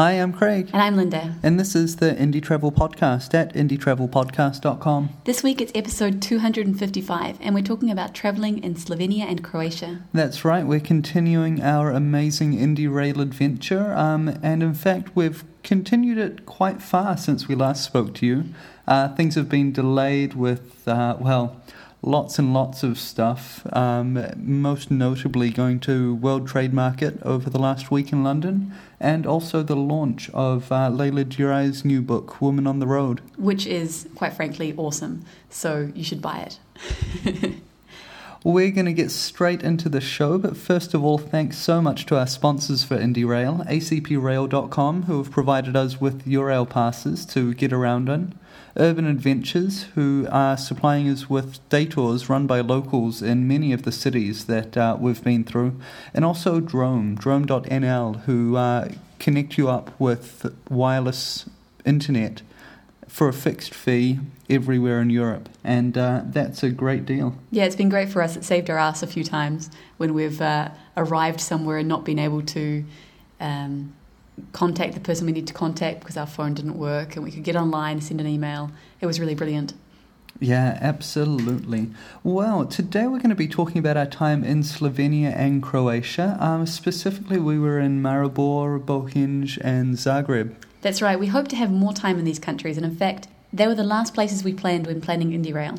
Hi, I'm Craig. And I'm Linda. And this is the Indie Travel Podcast at indietravelpodcast.com. This week it's episode 255, and we're talking about traveling in Slovenia and Croatia. That's right, we're continuing our amazing Indie Rail adventure, um, and in fact, we've continued it quite far since we last spoke to you. Uh, things have been delayed with, uh, well, lots and lots of stuff, um, most notably going to World Travel Market over the last week in London, and also the launch of uh, Leyla Giray's new book, Woman on the Road. Which is, quite frankly, awesome. So you should buy it. We're going to get straight into the show, but first of all, thanks so much to our sponsors for Indie Rail, acprail.com, who have provided us with Eurail passes to get around on. Urban Adventures, who are supplying us with day tours run by locals in many of the cities that uh, we've been through, and also Droam, Droam.nl, who uh, connect you up with wireless internet for a fixed fee everywhere in Europe, and uh, that's a great deal. Yeah, it's been great for us. It saved our ass a few times when we've uh, arrived somewhere and not been able to um, contact the person we need to contact because our phone didn't work and we could get online, send an email. It was really brilliant. Yeah, absolutely. Well, today we're going to be talking about our time in Slovenia and Croatia. Um, specifically, we were in Maribor, Bohinj, and Zagreb. That's right. We hope to have more time in these countries, and in fact, they were the last places we planned when planning Indie Rail.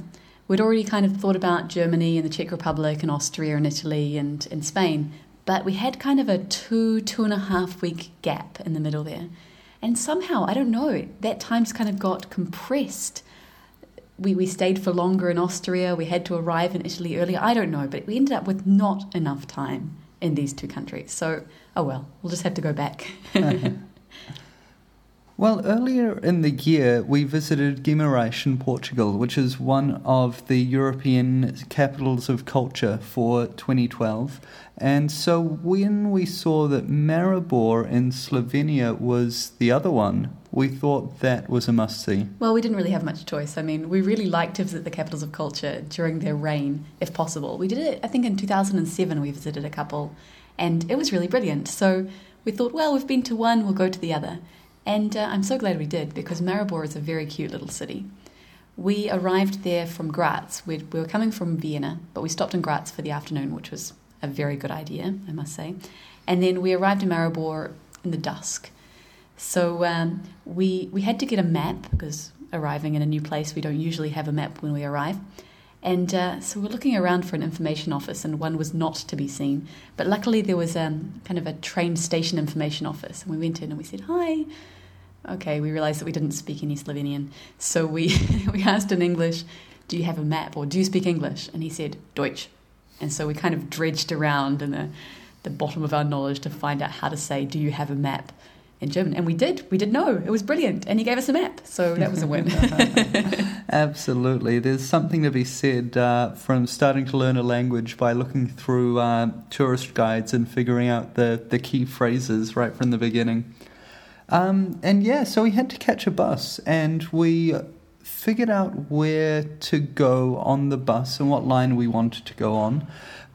We'd already kind of thought about Germany and the Czech Republic and Austria and Italy and, and Spain, but we had kind of a two, two and a half week gap in the middle there. And somehow, I don't know, that time just kind of got compressed. We, we stayed for longer in Austria, we had to arrive in Italy earlier. I don't know, but we ended up with not enough time in these two countries. So, oh well, we'll just have to go back. Well, earlier in the year, we visited Guimarães in Portugal, which is one of the European capitals of culture for 2012. And so when we saw that Maribor in Slovenia was the other one, we thought that was a must see. Well, we didn't really have much choice. I mean, we really liked to visit the capitals of culture during their reign, if possible. We did it, I think, in 2007, we visited a couple, and it was really brilliant. So we thought, well, we've been to one, we'll go to the other. And uh, I'm so glad we did because Maribor is a very cute little city. We arrived there from Graz. we we were coming from Vienna, but we stopped in Graz for the afternoon, which was a very good idea, I must say. And then we arrived in Maribor in the dusk. So um, we we had to get a map because arriving in a new place, we don't usually have a map when we arrive. And uh, so we're looking around for an information office, and one was not to be seen. But luckily, there was um, kind of a train station information office, and we went in and we said, "Hi." Okay, we realized that we didn't speak any Slovenian, so we we asked in English, "Do you have a map, or do you speak English?" And he said, "Deutsch." And so we kind of dredged around in the the bottom of our knowledge to find out how to say, "Do you have a map?" In German. And we did. We did know. It was brilliant. And he gave us a map. So that was a win. Absolutely. There's something to be said uh, from starting to learn a language by looking through uh, tourist guides and figuring out the, the key phrases right from the beginning. Um, and yeah, so we had to catch a bus and we figured out where to go on the bus and what line we wanted to go on.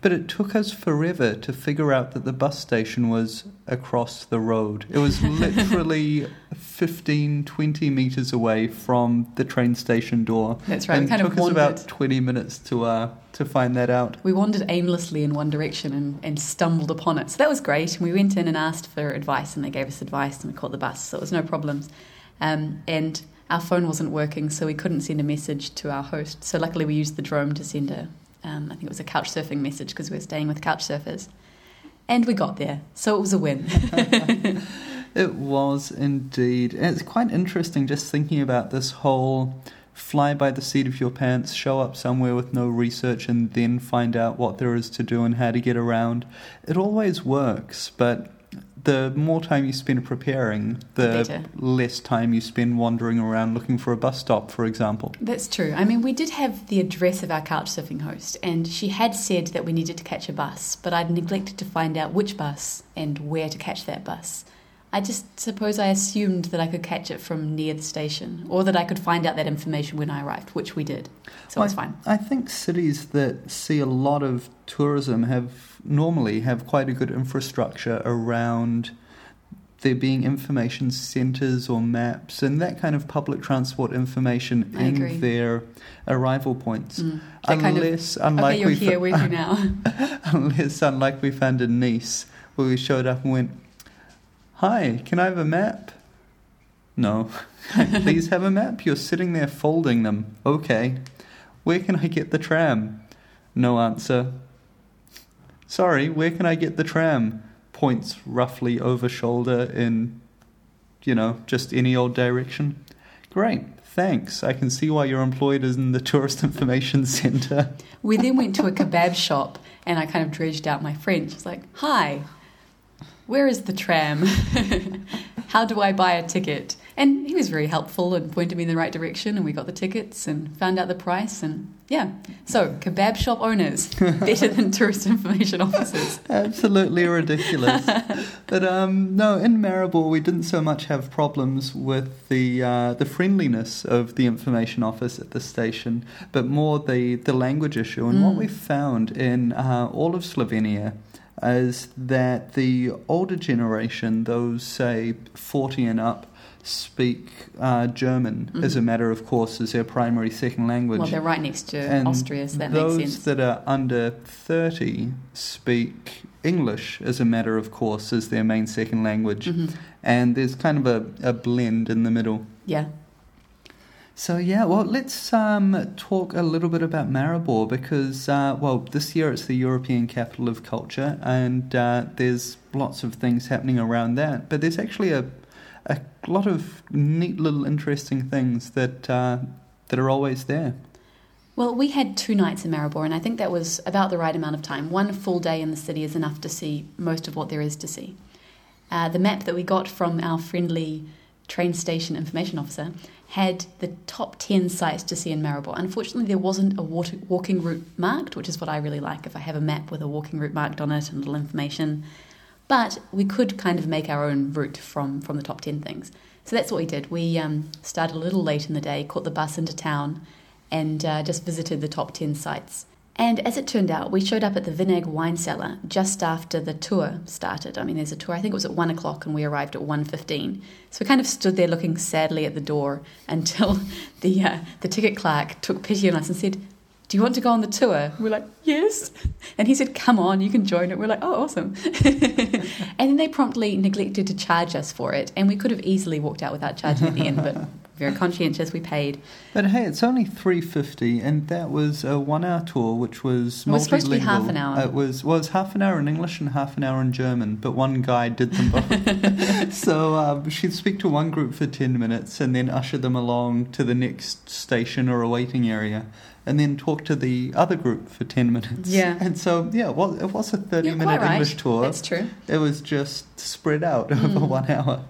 But it took us forever to figure out that the bus station was across the road. It was literally 15, 20 metres away from the train station door. That's right. And it took us wandered. about 20 minutes to, uh, to find that out. We wandered aimlessly in one direction and, and stumbled upon it. So that was great. And we went in and asked for advice, and they gave us advice, and we caught the bus. So it was no problems. Um, and our phone wasn't working, so we couldn't send a message to our host. So luckily, we used the Droam to send a um, I think it was a couch surfing message because we were staying with couch surfers. And we got there, so it was a win. it was indeed. And it's quite interesting just thinking about this whole fly by the seat of your pants, show up somewhere with no research, and then find out what there is to do and how to get around. It always works, but the more time you spend preparing, the Better. less time you spend wandering around looking for a bus stop, for example. That's true. I mean, we did have the address of our couchsurfing host, and she had said that we needed to catch a bus, but I'd neglected to find out which bus and where to catch that bus. I just suppose I assumed that I could catch it from near the station, or that I could find out that information when I arrived, which we did. So Well, it's fine. I think cities that see a lot of tourism have normally have quite a good infrastructure around there being information centres or maps and that kind of public transport information I in agree. their arrival points. Mm. That kind of- unlike okay, you're we here, where are you now? unless, unlike we found in Nice, where we showed up and went, "Hi, can I have a map?" No. Please have a map. You're sitting there folding them. Okay. Where can I get the tram? No answer. Sorry, where can I get the tram? Points roughly over shoulder in, you know, just any old direction. Great, thanks. I can see why you're employed in the Tourist Information Centre. We then went to a kebab shop and I kind of dredged out my French. It's like, hi, where is the tram? How do I buy a ticket? And he was very helpful and pointed me in the right direction, and we got the tickets and found out the price. And yeah, so kebab shop owners better than tourist information officers. Absolutely ridiculous. but um, no, in Maribor we didn't so much have problems with the uh, the friendliness of the information office at the station, but more the, the language issue. And what Mm. we found in uh, all of Slovenia is that the older generation, those say forty and up, speak uh, German Mhm. as a matter of course as their primary second language. Well, they're right next to And Austria, so that makes sense. Those that are under 30 speak English as a matter of course as their main second language. Mhm. And there's kind of a, a blend in the middle. Yeah. So, yeah, well, let's um, talk a little bit about Maribor because, uh, well, this year it's the European Capital of Culture and uh, there's lots of things happening around that. But there's actually a, a lot of neat little interesting things that, uh, that are always there. Well, we had two nights in Maribor, and I think that was about the right amount of time. One full day in the city is enough to see most of what there is to see. Uh, the map that we got from our friendly train station information officer had the top 10 sites to see in Maribor. Unfortunately, there wasn't a water, walking route marked, which is what I really like if I have a map with a walking route marked on it and little information. But we could kind of make our own route from, from the top 10 things. So that's what we did. We um, started a little late in the day, caught the bus into town, and uh, just visited the top 10 sites. And as it turned out, we showed up at the Vinag wine cellar just after the tour started. I mean, there's a tour, I think it was at 1 o'clock, and we arrived at 1.15. So we kind of stood there looking sadly at the door until the, uh, the ticket clerk took pity on us and said, do you want to go on the tour? We're like, yes. And he said, come on, you can join it. We're like, oh, awesome. and then they promptly neglected to charge us for it. And we could have easily walked out without charging at the end, but very conscientious, we paid. But hey, it's only three fifty, and that was a one-hour tour, which was It was supposed to be half an hour. It was well, it was half an hour in English and half an hour in German, but one guide did them both. so um, she'd speak to one group for ten minutes, and then usher them along to the next station or a waiting area, and then talk to the other group for ten minutes. Yeah. and so yeah, well, it was a You're thirty-minute quite right. English tour. That's true. It was just spread out over Mm. one hour.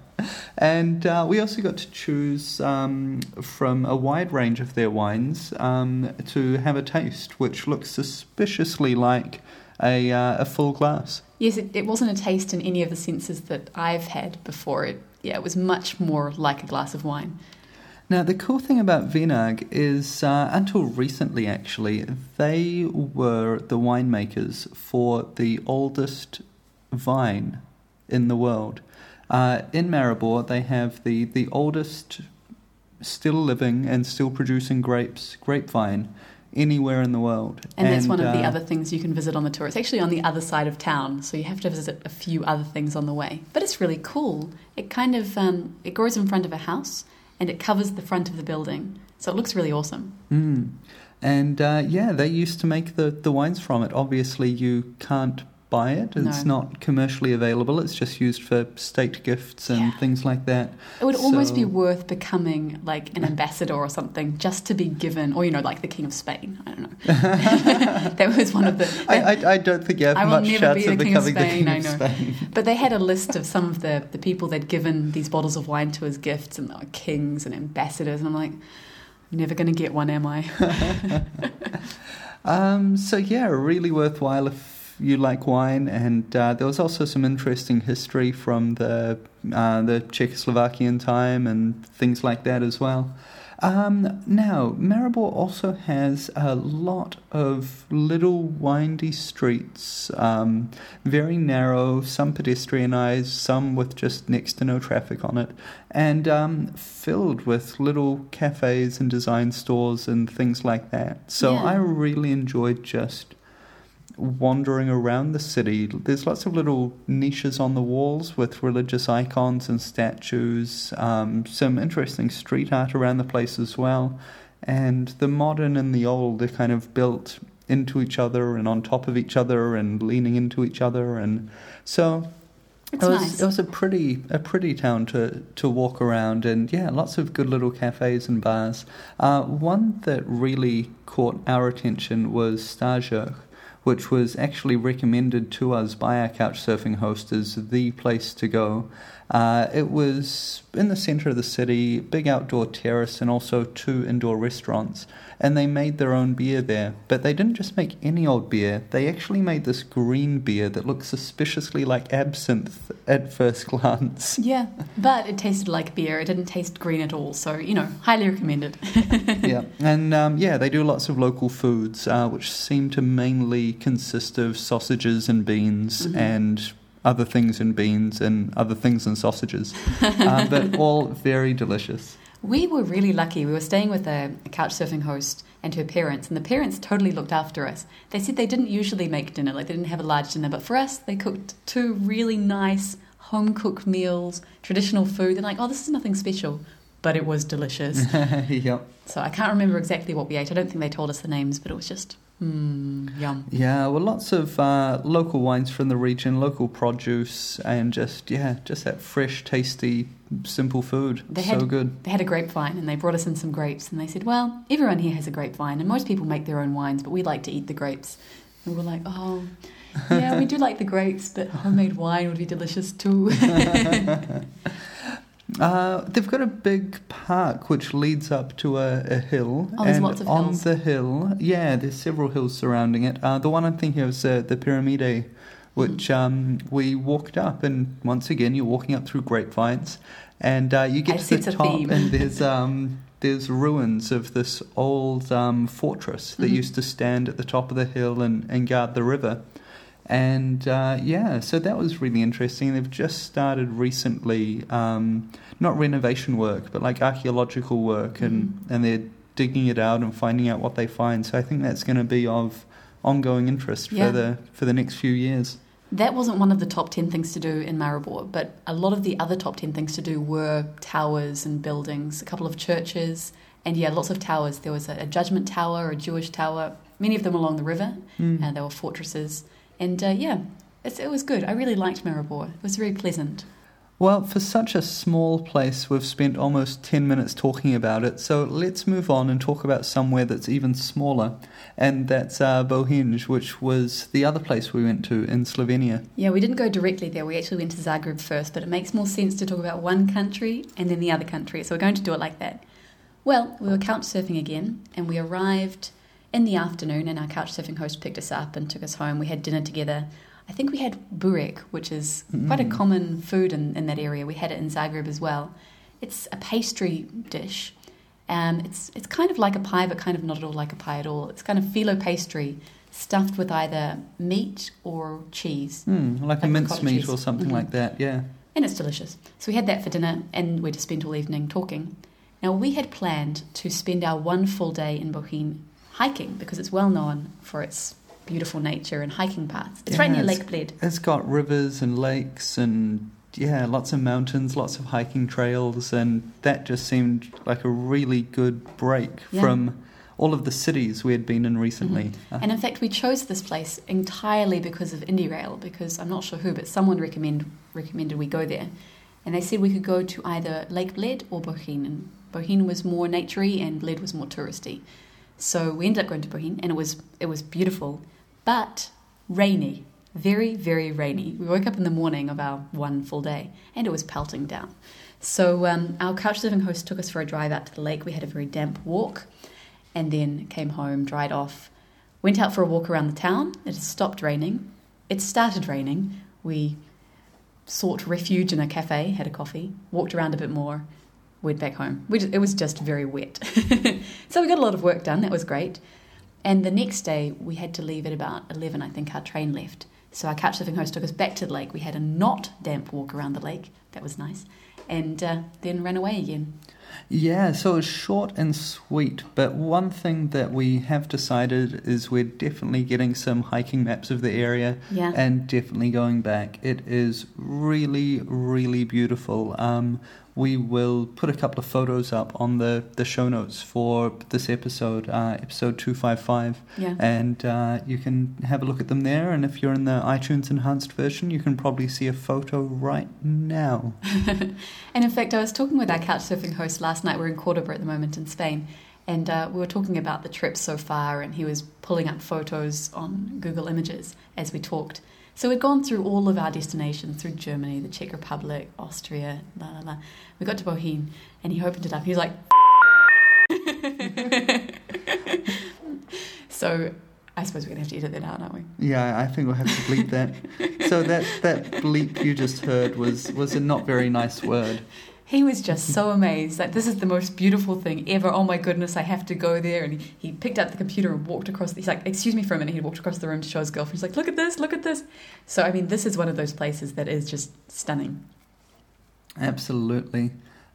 And uh, we also got to choose um, from a wide range of their wines um, to have a taste, which looks suspiciously like a, uh, a full glass. Yes, it, it wasn't a taste in any of the senses that I've had before. It, yeah, it was much more like a glass of wine. Now, the cool thing about Vinag is, uh, until recently actually, they were the winemakers for the oldest vine in the world. Uh, in Maribor, they have the, the oldest still living and still producing grapes grapevine anywhere in the world. And, that's one of the uh, other things you can visit on the tour. It's actually on the other side of town, so you have to visit a few other things on the way. But it's really cool. It kind of um, it grows in front of a house and it covers the front of the building, so it looks really awesome. Mm. And uh, yeah, they used to make the, the wines from it. Obviously, you can't buy it, it's No. not commercially available, it's just used for state gifts and Yeah. things like that. It would almost be worth becoming like an ambassador or something just to be given, or you know, like the King of Spain. I don't know. that was one of the. I, I, I don't think you have I much chance be of King of becoming the King of. Spain. But they had a list of some of the, the people they'd given these bottles of wine to as gifts, and they were kings and ambassadors. And I'm like, I'm never going to get one, am I? Um, so yeah, really worthwhile if you like wine. And uh, there was also some interesting history from the uh, the Czechoslovakian time and things like that as well. Um, now, Maribor also has a lot of little windy streets, um, very narrow, some pedestrianised, some with just next to no traffic on it, and um, filled with little cafes and design stores and things like that. So Yeah. I really enjoyed just wandering around the city. There's lots of little niches on the walls with religious icons and statues, um, some interesting street art around the place as well. And the modern and the old are kind of built into each other and on top of each other and leaning into each other. And so It's it was nice. it was a pretty a pretty town to to walk around and yeah lots of good little cafes and bars. Uh, one that really caught our attention was Stajok, which was actually recommended to us by our couchsurfing host as the place to go. Uh, it was in the centre of the city, big outdoor terrace, and also two indoor restaurants. And they made their own beer there. But they didn't just make any old beer, they actually made this green beer that looked suspiciously like absinthe at first glance. Yeah, but it tasted like beer. It didn't taste green at all. So, you know, highly recommended. yeah, and um, yeah, they do lots of local foods, uh, which seem to mainly consist of sausages and beans Mhm. and other things and beans and other things and sausages, um, but all very delicious. We were really lucky. We were staying with a, a couch surfing host and her parents, and the parents totally looked after us. They said they didn't usually make dinner, like they didn't have a large dinner, but for us, they cooked two really nice home cooked meals, traditional food. They're like, oh, this is nothing special, but it was delicious. yep. so I can't remember exactly what we ate. I don't think they told us the names, but it was just mm, yum. Yeah, well, lots of uh, local wines from the region, local produce, and just yeah, just that fresh, tasty, simple food. They so had- good. They had a grapevine and they brought us in some grapes and they said, Well, everyone here has a grapevine and most people make their own wines, but we like to eat the grapes. And we were like, Oh, yeah, we do like the grapes, but homemade wine would be delicious too. Uh, they've got a big park which leads up to a, a hill. Oh, there's and lots of on hills. the hill, yeah, there's several hills surrounding it. Uh, the one I'm thinking of is uh, the Pyramide, which Mm. um, we walked up, and once again, you're walking up through grapevines, and uh, you I get to the top, theme. and there's um, there's ruins of this old um, fortress that Mhm. used to stand at the top of the hill and, and guard the river. And uh, yeah, so that was really interesting. They've just started recently, um, not renovation work, but like archaeological work, and, Mhm. and they're digging it out and finding out what they find. So I think that's going to be of ongoing interest Yeah. for the for the next few years. that wasn't one of the top 10 things to do in Maribor, but a lot of the other top 10 things to do were towers and buildings, a couple of churches, and yeah, lots of towers. There was a, a judgment tower, a Jewish tower, many of them along the river. Mm. and there were fortresses. And uh, yeah, it's, it was good. I really liked Maribor. It was very pleasant. Well, for such a small place, we've spent almost 10 minutes talking about it, so let's move on and talk about somewhere that's even smaller, and that's uh, Bohinj, which was the other place we went to in Slovenia. Yeah, we didn't go directly there. We actually went to Zagreb first, but it makes more sense to talk about one country and then the other country. So we're going to do it like that. Well, we were couch surfing again, and we arrived in the afternoon, and our couch surfing host picked us up and took us home. We had dinner together. I think we had burek, which is quite a Mm. common food in, in that area. We had it in Zagreb as well. It's a pastry dish. Um, it's it's kind of like a pie, but kind of not at all like a pie at all. It's kind of phyllo pastry stuffed with either meat or cheese, Mm, like a Like mincemeat cheese. or something Mhm. like that, yeah. and it's delicious. So we had that for dinner, and we just spent all evening talking. Now we had planned to spend our one full day in Bohinj hiking because it's well known for its beautiful nature and hiking paths. It's right near Lake Bled. It's got rivers and lakes and yeah, lots of mountains, lots of hiking trails, and that just seemed like a really good break Yeah. from all of the cities we had been in recently. Uh, And in fact, we chose this place entirely because of IndieRail, because I'm not sure who, but someone recommend, recommended we go there. And they said we could go to either Lake Bled or Bohinj. And Bohinj was more naturey and Bled was more touristy. So we ended up going to Bohinj and it was it was beautiful, but rainy. Very, very rainy. We woke up in the morning of our one full day and it was pelting down. So um, our couchsurfing host took us for a drive out to the lake. We had a very damp walk and then came home, dried off, went out for a walk around the town. It stopped raining. It started raining. We sought refuge in a cafe, had a coffee, walked around a bit more, went back home. We just, it was just very wet. so we got a lot of work done. That was great. And the next day, we had to leave at about 11, I think our train left. So our couchsurfing host took us back to the lake. We had a not damp walk around the lake. That was nice. And uh, then ran away again. Yeah, so it's short and sweet. But one thing that we have decided is we're definitely getting some hiking maps of the area Yeah. and definitely going back. It is really, really beautiful. Um, we will put a couple of photos up on the, the show notes for this episode, uh, episode 255. Yeah. And uh, you can have a look at them there. And if you're in the iTunes enhanced version, you can probably see a photo right now. and in fact, I was talking with our couchsurfing host last night. We're in Cordoba at the moment in Spain. And uh, we were talking about the trip so far, and he was pulling up photos on Google Images as we talked. So we'd gone through all of our destinations through Germany, the Czech Republic, Austria, la la la. We got to Bohinj, and he opened it up. He was like, so I suppose we're going to have to edit that out, aren't we? Yeah, I think we'll have to bleep that. so that that bleep you just heard was was a not very nice word. He was just so amazed Like, this is the most beautiful thing ever. Oh my goodness, I have to go there. And he, picked up the computer and walked across. The, he's like, "Excuse me for a minute." He walked across the room to show his girlfriend. He's like, "Look at this! Look at this!" So I mean, this is one of those places that is just stunning. Absolutely.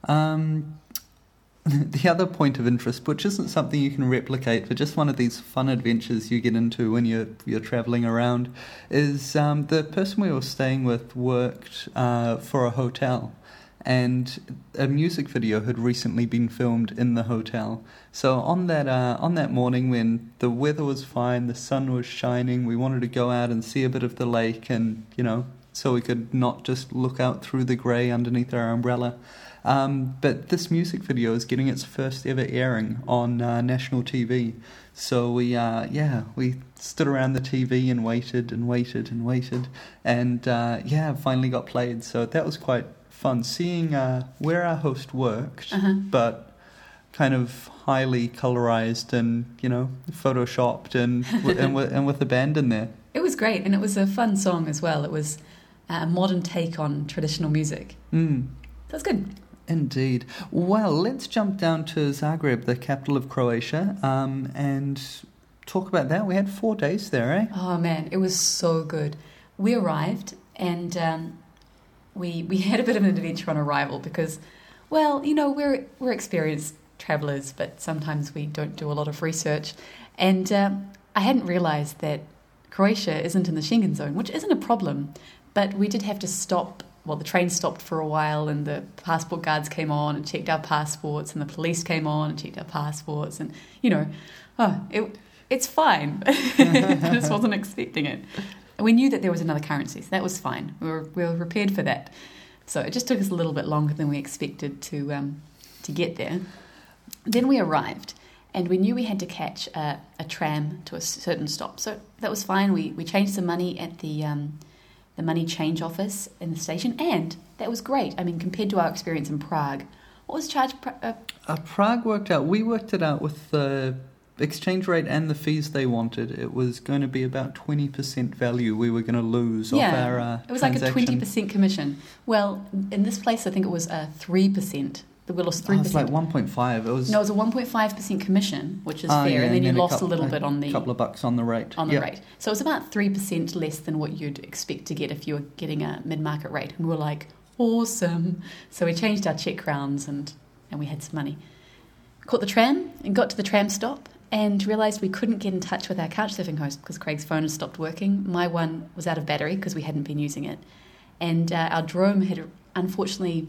Um, the other point of interest, which isn't something you can replicate, but just one of these fun adventures you get into when you're you're traveling around, is um, the person we were staying with worked uh, for a hotel, and a music video had recently been filmed in the hotel. So on that uh, on that morning when the weather was fine, the sun was shining, we wanted to go out and see a bit of the lake, and you know, so we could not just look out through the grey underneath our umbrella. Um, but this music video is getting its first ever airing on uh, national TV. So we, uh, yeah, we stood around the TV and waited and waited and waited, and uh, yeah, finally got played. So that was quite fun seeing uh, where our host worked, Uh-huh. but kind of highly colorized and you know photoshopped and and, with, and with a band in there. It was great, and it was a fun song as well. It was a modern take on traditional music. Mm. That's good. Indeed. Well, let's jump down to Zagreb, the capital of Croatia, um, and talk about that. We had four days there, eh? Oh man, it was so good. We arrived and um, we we had a bit of an adventure on arrival because, well, you know, we're we're experienced travelers, but sometimes we don't do a lot of research. And um, I hadn't realised that Croatia isn't in the Schengen zone, which isn't a problem, but we did have to stop. Well, the train stopped for a while, and the passport guards came on and checked our passports, and the police came on and checked our passports, and you know, oh, it, it's fine. I just wasn't expecting it. We knew that there was another currency, so that was fine. We were, we were prepared for that. So it just took us a little bit longer than we expected to um, to get there. Then we arrived, and we knew we had to catch a, a tram to a certain stop. So that was fine. We we changed some money at the um, the money change office in the station, and that was great. I mean, compared to our experience in Prague, what was charged? Pra- uh, Uh, Prague worked out. We worked it out with the exchange rate and the fees they wanted. It was going to be about twenty percent value we were going to lose off our uh, it was like a twenty percent commission. Well, in this place, I think it was a three percent. We lost three Oh, it's percent. like one point five. It was No, it was a 1.5% commission, which is Ah, fair, yeah, and then you a lost coup- a little bit on the couple of bucks on the rate. on the Yep. rate. So it was about 3% less than what you'd expect to get if you were getting a mid-market rate. And we were like, awesome. So we changed our Czech crowns and, and we had some money. Caught the tram and got to the tram stop and realised we couldn't get in touch with our couchsurfing host because Craig's phone had stopped working. My one was out of battery because we hadn't been using it. And uh, our Droam had unfortunately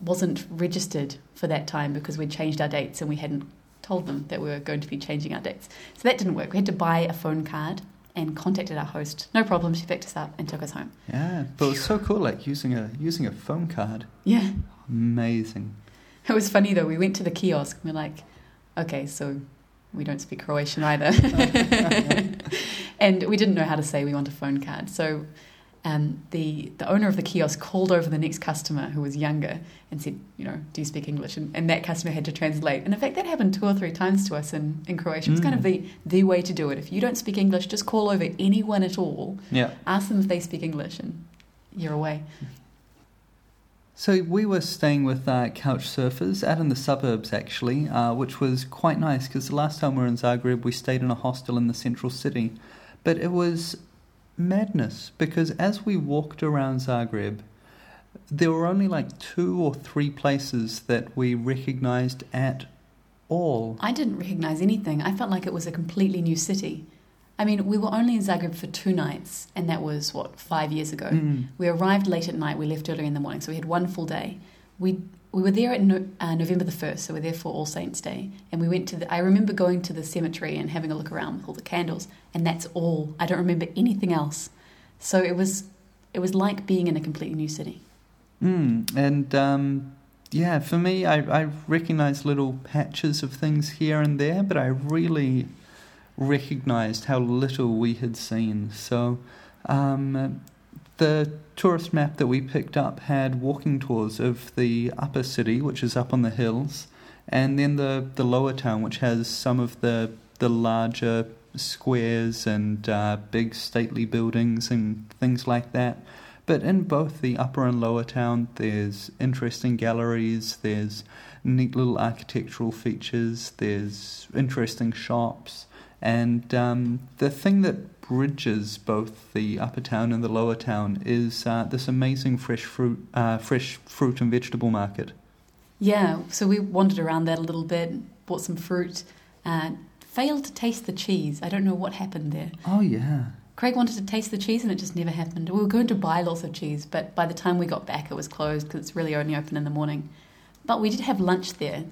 wasn't registered for that time because we'd changed our dates and we hadn't told them that we were going to be changing our dates. So that didn't work. We had to buy a phone card and contacted our host. No problem. She picked us up and took us home. Yeah, but it was so cool, like using a using a phone card. Yeah. Amazing. It was funny though. We went to the kiosk and we're like, okay, so we don't speak Croatian either. and we didn't know how to say we want a phone card. So um, the, the owner of the kiosk called over the next customer who was younger and said, you know, do you speak English? And, and that customer had to translate. And in fact, that happened two or three times to us in, in Croatia. It was kind of Mm. the, the way to do it. If you don't speak English, just call over anyone at all, Yeah. ask them if they speak English, and you're away. So we were staying with uh, couch surfers out in the suburbs, actually, uh, which was quite nice because the last time we were in Zagreb, we stayed in a hostel in the central city. But it was madness because as we walked around Zagreb, there were only like two or three places that we recognized at all. I didn't recognize anything. I felt like it was a completely new city. I mean, we were only in Zagreb for two nights, and that was what five years ago. Mm. We arrived late at night. We left early in the morning, so we had one full day. We we were there at no, uh, November the first, so we are there for All Saints Day, and we went to the. I remember going to the cemetery and having a look around with all the candles, and that's all. I don't remember anything else. So it was it was like being in a completely new city. Mm. And um, yeah, for me, I I recognized little patches of things here and there, but I really recognized how little we had seen. So, um, the tourist map that we picked up had walking tours of the upper city, which is up on the hills, and then the, the lower town, which has some of the, the larger squares and uh, big stately buildings and things like that. But in both the upper and lower town, there's interesting galleries, there's neat little architectural features, there's interesting shops. And um, the thing that bridges both the upper town and the lower town is uh, this amazing fresh fruit, uh, fresh fruit and vegetable market. Yeah, so we wandered around that a little bit, bought some fruit, and failed to taste the cheese. I don't know what happened there. Oh yeah. Craig wanted to taste the cheese and it just never happened. We were going to buy lots of cheese, but by the time we got back, it was closed because it's really only open in the morning. But we did have lunch there,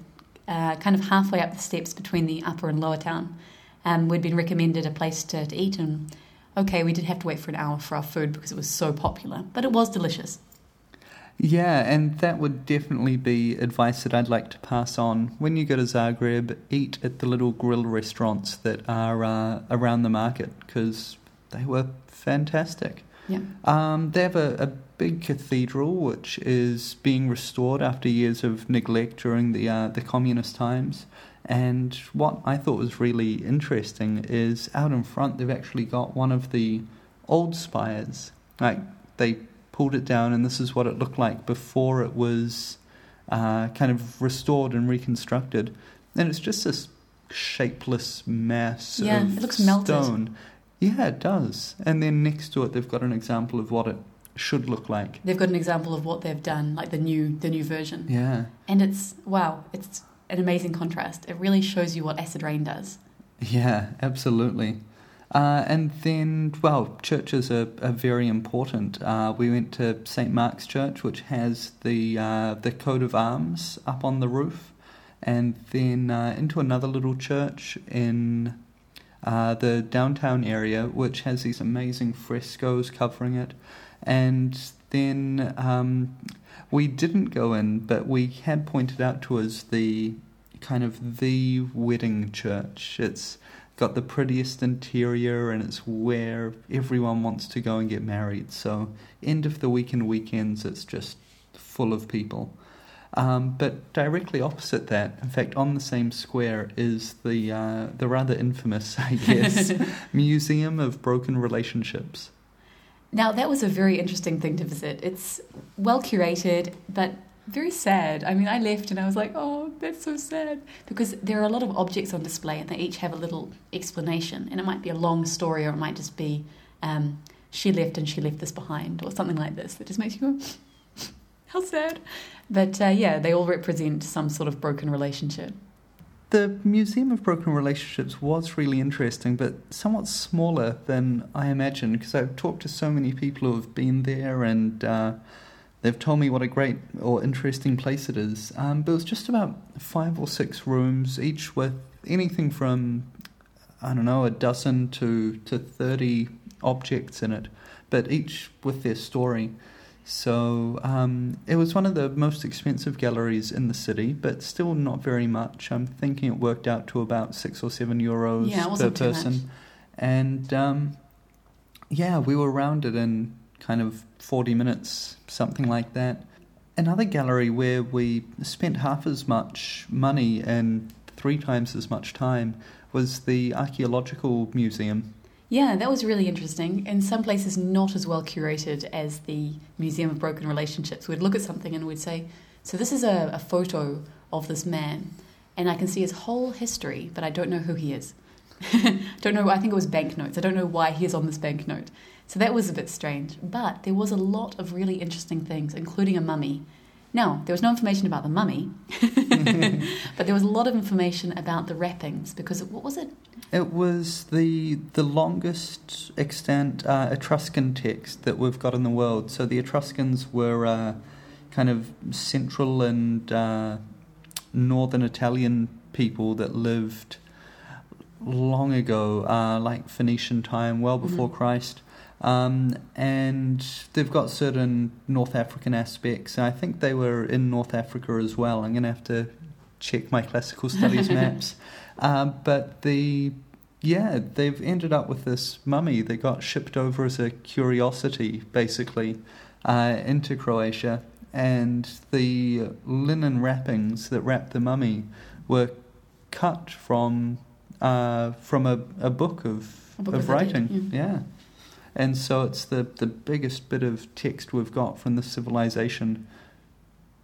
uh, kind of halfway up the steps between the upper and lower town. Um, we'd been recommended a place to, to eat, and okay, we did have to wait for an hour for our food because it was so popular, but it was delicious. Yeah, and that would definitely be advice that I'd like to pass on. When you go to Zagreb, eat at the little grill restaurants that are uh, around the market because they were fantastic. Yeah. Um, they have a, a big cathedral which is being restored after years of neglect during the uh, the communist times. And what I thought was really interesting is out in front they've actually got one of the old spires. Like they pulled it down, and this is what it looked like before it was uh, kind of restored and reconstructed. And it's just this shapeless mass Yeah, of it looks melted. stone. Yeah, it does. And then next to it, they've got an example of what it should look like. They've got an example of what they've done, like the new the new version, Yeah. and it's wow, it's an amazing contrast. It really shows you what acid rain does. Yeah, absolutely. Uh, and then, well, churches are, are very important. Uh, we went to St. Mark's Church, which has the uh, the coat of arms up on the roof, and then uh, into another little church in uh, the downtown area, which has these amazing frescoes covering it. And then um, we didn't go in, but we had pointed out to us the kind of the wedding church. It's got the prettiest interior and it's where everyone wants to go and get married. So, end of the weekend weekends, it's just full of people. Um, but directly opposite that, in fact, on the same square, is the uh, the rather infamous, I guess, Museum of Broken Relationships. Now that was a very interesting thing to visit. It's well curated, but very sad. I mean, I left and I was like, "Oh, that's so sad," because there are a lot of objects on display, and they each have a little explanation, and it might be a long story, or it might just be, um, "She left and she left this behind," or something like this that just makes you go, "How sad." But uh, yeah, they all represent some sort of broken relationship. The Museum of Broken Relationships was really interesting, but somewhat smaller than I imagined because I've talked to so many people who have been there and uh, they've told me what a great or interesting place it is. Um, but it was just about five or six rooms, each with anything from, I don't know, a dozen to, to 30 objects in it, but each with their story. So um, it was one of the most expensive galleries in the city, but still not very much. I'm thinking it worked out to about six or seven euros Yeah, per person. And um, yeah, we were around it in kind of 40 minutes, something like that. Another gallery where we spent half as much money and three times as much time was the Archaeological Museum. Yeah, that was really interesting. In some places, not as well curated as the Museum of Broken Relationships. We'd look at something and we'd say, So, this is a, a photo of this man, and I can see his whole history, but I don't know who he is. don't know, I think it was banknotes. I don't know why he is on this banknote. So, that was a bit strange. But there was a lot of really interesting things, including a mummy. Now, there was no information about the mummy, but there was a lot of information about the wrappings because what was it? It was the the longest extant uh, Etruscan text that we've got in the world. So the Etruscans were uh, kind of central and uh, northern Italian people that lived long ago, uh, like Phoenician time, well before Mhm. Christ. Um, and they've got certain North African aspects. I think they were in North Africa as well. I'm going to have to check my classical studies maps. Uh, but the yeah, they've ended up with this mummy that got shipped over as a curiosity, basically, uh, into Croatia. And the linen wrappings that wrapped the mummy were cut from uh, from a, a book of A book of of writing. yeah. And so it's the, the biggest bit of text we've got from the civilization.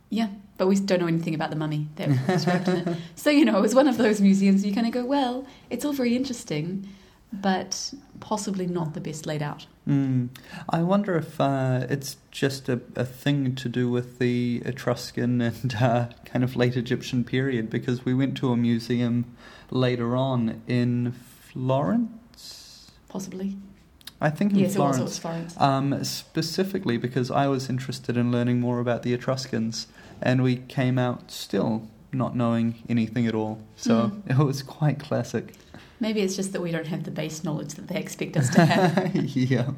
Yeah, but we don't know anything about the mummy that was wrapped in it. So, you know, it was one of those museums you kind of go, well, it's all very interesting, but possibly not the best laid out. Mm. I wonder if uh, it's just a, a thing to do with the Etruscan and uh, kind of late Egyptian period, because we went to a museum later on in Florence. Possibly. I think in yes, Florence. it was, it was Florence. Um, specifically because I was interested in learning more about the Etruscans, and we came out still not knowing anything at all. So Mm. it was quite classic. Maybe it's just that we don't have the base knowledge that they expect us to have. yeah,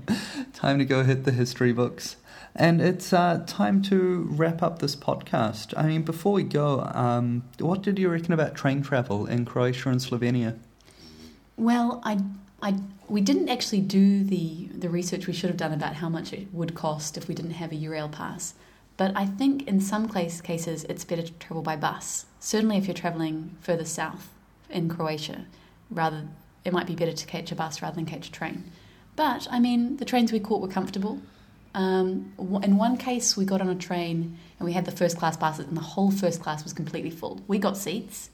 time to go hit the history books. And it's uh, time to wrap up this podcast. I mean, before we go, um, what did you reckon about train travel in Croatia and Slovenia? well, I, I, we didn't actually do the, the research we should have done about how much it would cost if we didn't have a Eurail pass. But I think in some place, cases it's better to travel by bus. Certainly, if you're traveling further south in Croatia, rather it might be better to catch a bus rather than catch a train. But I mean, the trains we caught were comfortable. Um, in one case, we got on a train and we had the first class passes, and the whole first class was completely full. We got seats,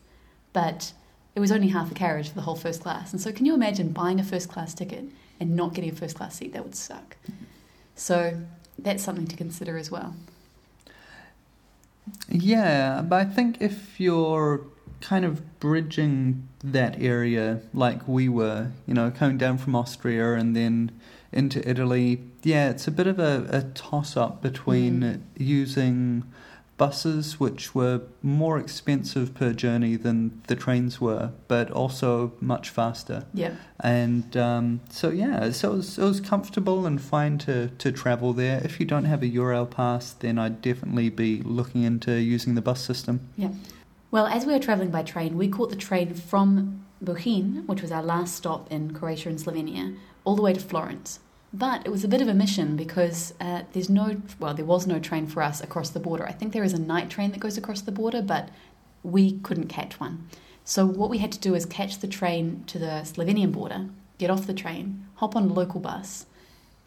but it was only half a carriage for the whole first class. And so, can you imagine buying a first class ticket and not getting a first class seat? That would suck. So, that's something to consider as well. Yeah, but I think if you're kind of bridging that area like we were, you know, coming down from Austria and then into Italy, yeah, it's a bit of a, a toss up between Mm. using buses, which were more expensive per journey than the trains were, but also much faster. Yeah. And um, so, yeah, so it was, it was comfortable and fine to, to travel there. If you don't have a Eurail pass, then I'd definitely be looking into using the bus system. Yeah. Well, as we were travelling by train, we caught the train from Bohinj, which was our last stop in Croatia and Slovenia, all the way to Florence. But it was a bit of a mission because uh, there's no, well, there was no train for us across the border. I think there is a night train that goes across the border, but we couldn't catch one. So what we had to do is catch the train to the Slovenian border, get off the train, hop on a local bus,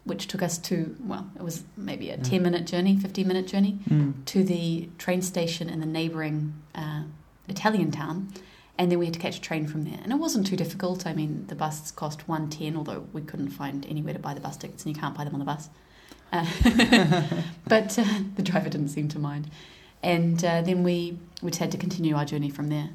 which took us to, well, it was maybe a Yeah. 10 minute journey, 15 minute journey Mm. to the train station in the neighbouring uh, Italian town, and then we had to catch a train from there. And it wasn't too difficult. I mean, the bus cost one ten, although we couldn't find anywhere to buy the bus tickets, and you can't buy them on the bus. Uh, but uh, the driver didn't seem to mind. And uh, then we we had to continue our journey from there.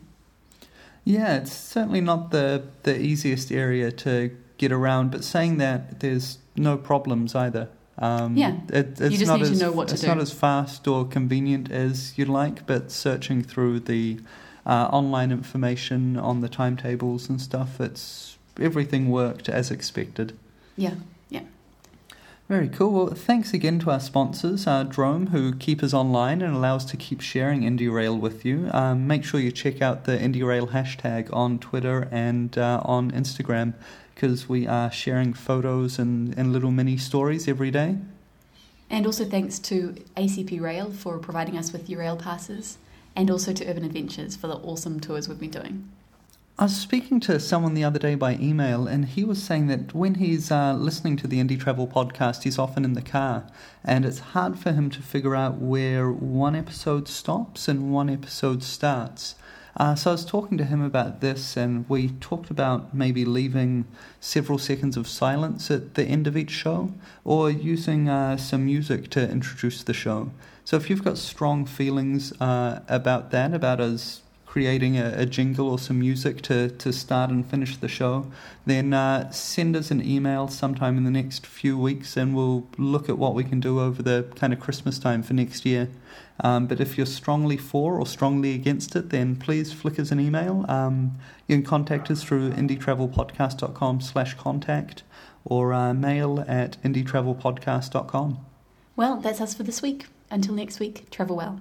Yeah, it's certainly not the, the easiest area to get around, but saying that, there's no problems either. Um, Yeah, it, it's just not need to as, know what to it's do. not as fast or convenient as you'd like, but searching through the uh, online information on the timetables and stuff, it's everything worked as expected. Yeah, yeah. Very cool. Well, thanks again to our sponsors, uh, Droam, who keep us online and allow us to keep sharing IndieRail with you. Um, make sure you check out the IndieRail hashtag on Twitter and uh, on Instagram because we are sharing photos and, and little mini stories every day. and also thanks to ACP Rail for providing us with Eurail passes, and also to Urban Adventures for the awesome tours we've been doing. I was speaking to someone the other day by email, and he was saying that when he's uh, listening to the Indie Travel podcast, he's often in the car, and it's hard for him to figure out where one episode stops and one episode starts. Uh, so I was talking to him about this, and we talked about maybe leaving several seconds of silence at the end of each show, or using uh, some music to introduce the show. So if you've got strong feelings uh, about that, about us creating a, a, jingle or some music to, to start and finish the show, then uh, send us an email sometime in the next few weeks and we'll look at what we can do over the kind of Christmas time for next year. Um, but if you're strongly for or strongly against it, then please flick us an email. Um, you can contact us through indietravelpodcast.com slash contact or uh, mail at indietravelpodcast.com. Well, that's us for this week. Until next week, travel well.